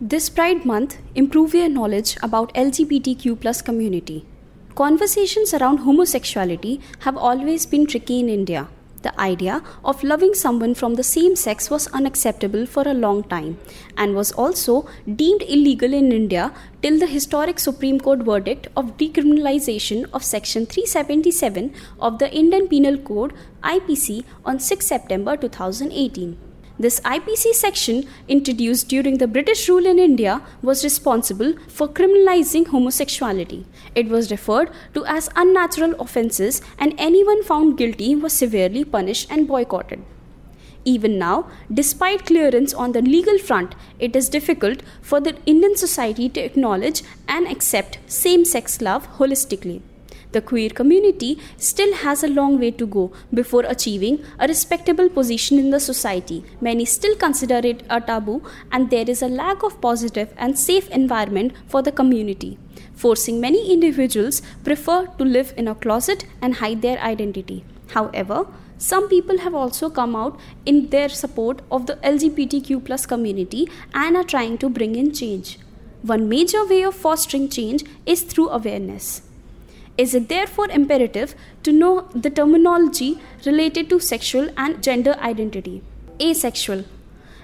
This Pride Month, improve your knowledge about LGBTQ plus community. Conversations around homosexuality have always been tricky in India. The idea of loving someone from the same sex was unacceptable for a long time and was also deemed illegal in India till the historic Supreme Court verdict of decriminalization of Section 377 of the Indian Penal Code IPC on 6 September 2018. This IPC section, introduced during the British rule in India, was responsible for criminalizing homosexuality. It was referred to as unnatural offences, and anyone found guilty was severely punished and boycotted. Even now, despite clearance on the legal front, it is difficult for the Indian society to acknowledge and accept same sex love holistically. The queer community still has a long way to go before achieving a respectable position in the society. Many still consider it a taboo, and there is a lack of positive and safe environment for the community, forcing many individuals prefer to live in a closet and hide their identity. However, some people have also come out in their support of the LGBTQ plus community and are trying to bring in change. One major way of fostering change is through awareness is it therefore imperative to know the terminology related to sexual and gender identity? Asexual.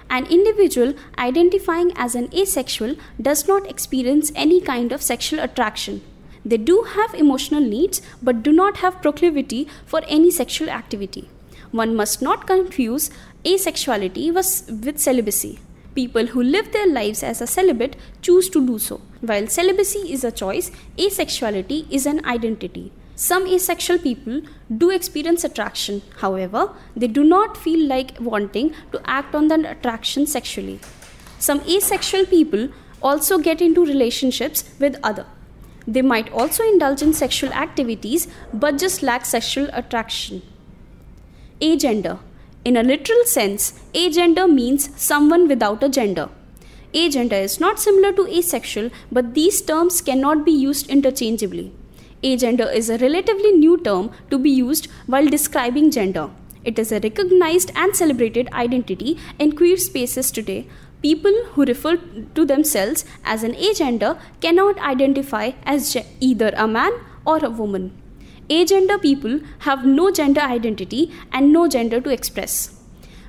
An individual identifying as an asexual does not experience any kind of sexual attraction. They do have emotional needs but do not have proclivity for any sexual activity. One must not confuse asexuality with celibacy. People who live their lives as a celibate choose to do so. While celibacy is a choice, asexuality is an identity. Some asexual people do experience attraction, however, they do not feel like wanting to act on that attraction sexually. Some asexual people also get into relationships with other. They might also indulge in sexual activities but just lack sexual attraction. Agender in a literal sense, agender means someone without a gender. Agender is not similar to asexual, but these terms cannot be used interchangeably. Agender is a relatively new term to be used while describing gender. It is a recognized and celebrated identity in queer spaces today. People who refer to themselves as an agender cannot identify as either a man or a woman agender people have no gender identity and no gender to express.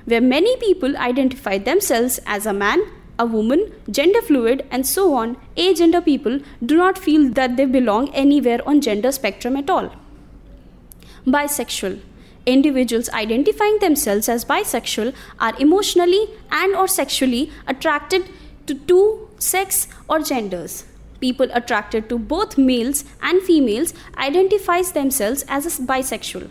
Where many people identify themselves as a man, a woman, gender fluid, and so on, agender people do not feel that they belong anywhere on gender spectrum at all. Bisexual individuals identifying themselves as bisexual are emotionally and or sexually attracted to two sex or genders people attracted to both males and females identifies themselves as bisexual.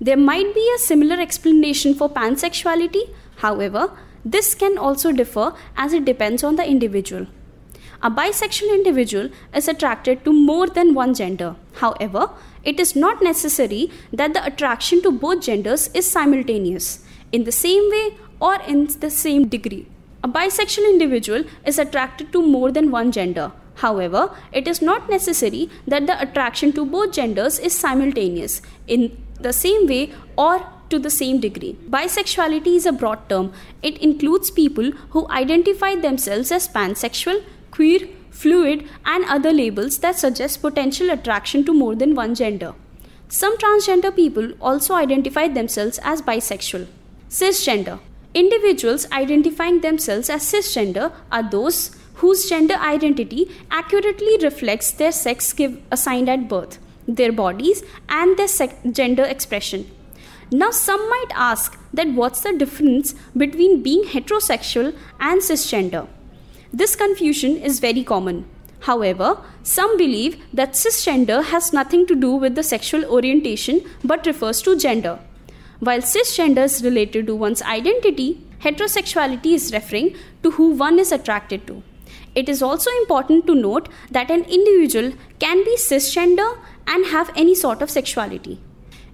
There might be a similar explanation for pansexuality, however, this can also differ as it depends on the individual. A bisexual individual is attracted to more than one gender. However, it is not necessary that the attraction to both genders is simultaneous, in the same way or in the same degree. A bisexual individual is attracted to more than one gender. However, it is not necessary that the attraction to both genders is simultaneous in the same way or to the same degree. Bisexuality is a broad term. It includes people who identify themselves as pansexual, queer, fluid, and other labels that suggest potential attraction to more than one gender. Some transgender people also identify themselves as bisexual. Cisgender. Individuals identifying themselves as cisgender are those whose gender identity accurately reflects their sex give, assigned at birth, their bodies, and their gender expression. Now, some might ask that what's the difference between being heterosexual and cisgender? This confusion is very common. However, some believe that cisgender has nothing to do with the sexual orientation but refers to gender. While cisgender is related to one's identity, heterosexuality is referring to who one is attracted to. It is also important to note that an individual can be cisgender and have any sort of sexuality.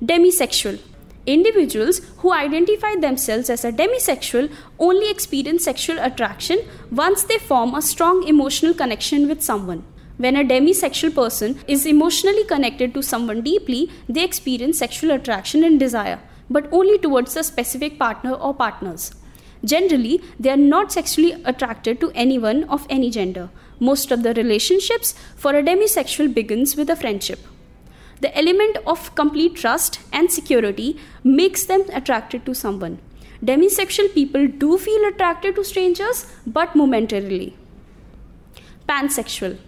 Demisexual. Individuals who identify themselves as a demisexual only experience sexual attraction once they form a strong emotional connection with someone. When a demisexual person is emotionally connected to someone deeply, they experience sexual attraction and desire, but only towards a specific partner or partners. Generally, they are not sexually attracted to anyone of any gender. Most of the relationships for a demisexual begins with a friendship. The element of complete trust and security makes them attracted to someone. Demisexual people do feel attracted to strangers, but momentarily. Pansexual.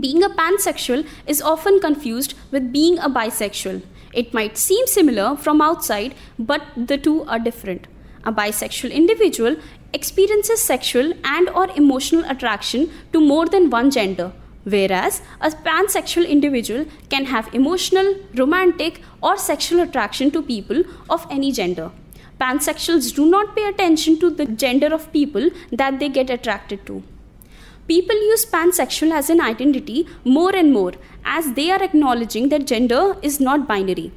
Being a pansexual is often confused with being a bisexual. It might seem similar from outside, but the two are different. A bisexual individual experiences sexual and or emotional attraction to more than one gender, whereas a pansexual individual can have emotional, romantic or sexual attraction to people of any gender. Pansexuals do not pay attention to the gender of people that they get attracted to. People use pansexual as an identity more and more as they are acknowledging that gender is not binary.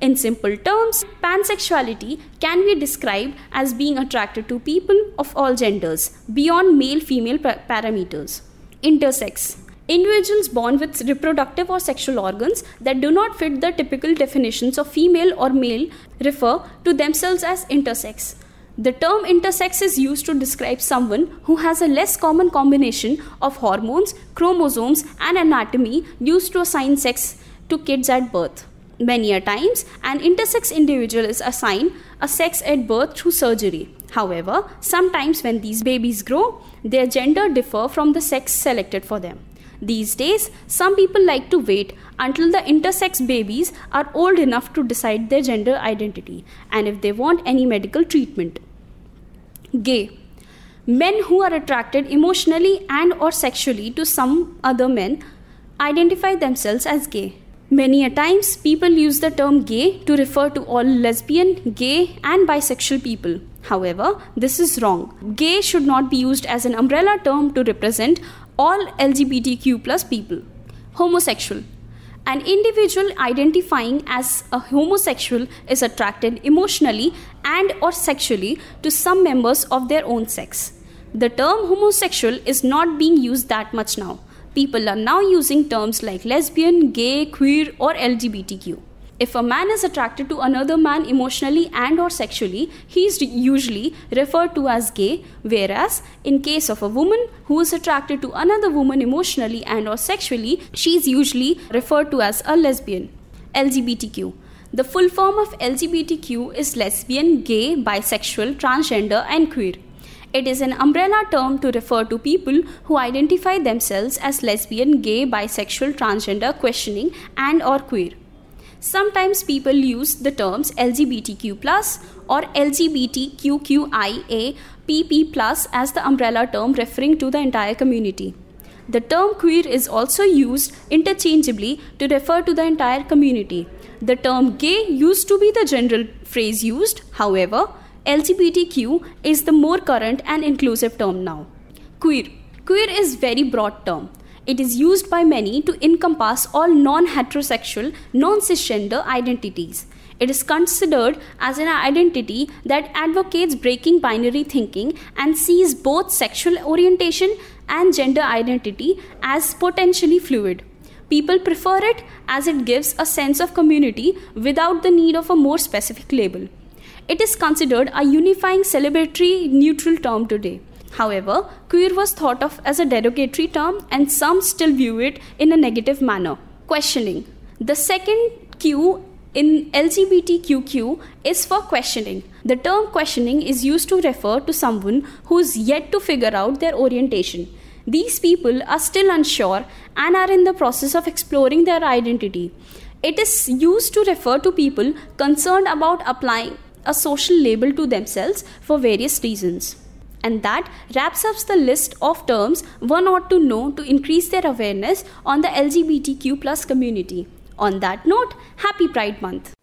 In simple terms, pansexuality can be described as being attracted to people of all genders beyond male female parameters. Intersex individuals born with reproductive or sexual organs that do not fit the typical definitions of female or male refer to themselves as intersex. The term intersex is used to describe someone who has a less common combination of hormones, chromosomes, and anatomy used to assign sex to kids at birth. Many a times, an intersex individual is assigned a sex at birth through surgery. However, sometimes when these babies grow, their gender differ from the sex selected for them. These days, some people like to wait until the intersex babies are old enough to decide their gender identity and if they want any medical treatment. Gay. Men who are attracted emotionally and or sexually to some other men identify themselves as gay. Many a times people use the term gay to refer to all lesbian, gay and bisexual people. However, this is wrong. Gay should not be used as an umbrella term to represent all LGBTQ plus people. Homosexual. An individual identifying as a homosexual is attracted emotionally and or sexually to some members of their own sex. The term homosexual is not being used that much now. People are now using terms like lesbian, gay, queer or LGBTQ. If a man is attracted to another man emotionally and or sexually, he is usually referred to as gay, whereas in case of a woman who is attracted to another woman emotionally and or sexually, she is usually referred to as a lesbian. LGBTQ. The full form of LGBTQ is lesbian, gay, bisexual, transgender and queer. It is an umbrella term to refer to people who identify themselves as lesbian, gay, bisexual, transgender, questioning and or queer. Sometimes people use the terms LGBTQ or LGBTQIA as the umbrella term referring to the entire community. The term queer is also used interchangeably to refer to the entire community. The term gay used to be the general phrase used, however, LGBTQ is the more current and inclusive term now. Queer. Queer is very broad term. It is used by many to encompass all non-heterosexual, non-cisgender identities. It is considered as an identity that advocates breaking binary thinking and sees both sexual orientation and gender identity as potentially fluid. People prefer it as it gives a sense of community without the need of a more specific label. It is considered a unifying celebratory neutral term today. However, queer was thought of as a derogatory term and some still view it in a negative manner. Questioning. The second Q in LGBTQQ is for questioning. The term questioning is used to refer to someone who is yet to figure out their orientation. These people are still unsure and are in the process of exploring their identity. It is used to refer to people concerned about applying a social label to themselves for various reasons. And that wraps up the list of terms one ought to know to increase their awareness on the LGBTQ community. On that note, happy Pride Month.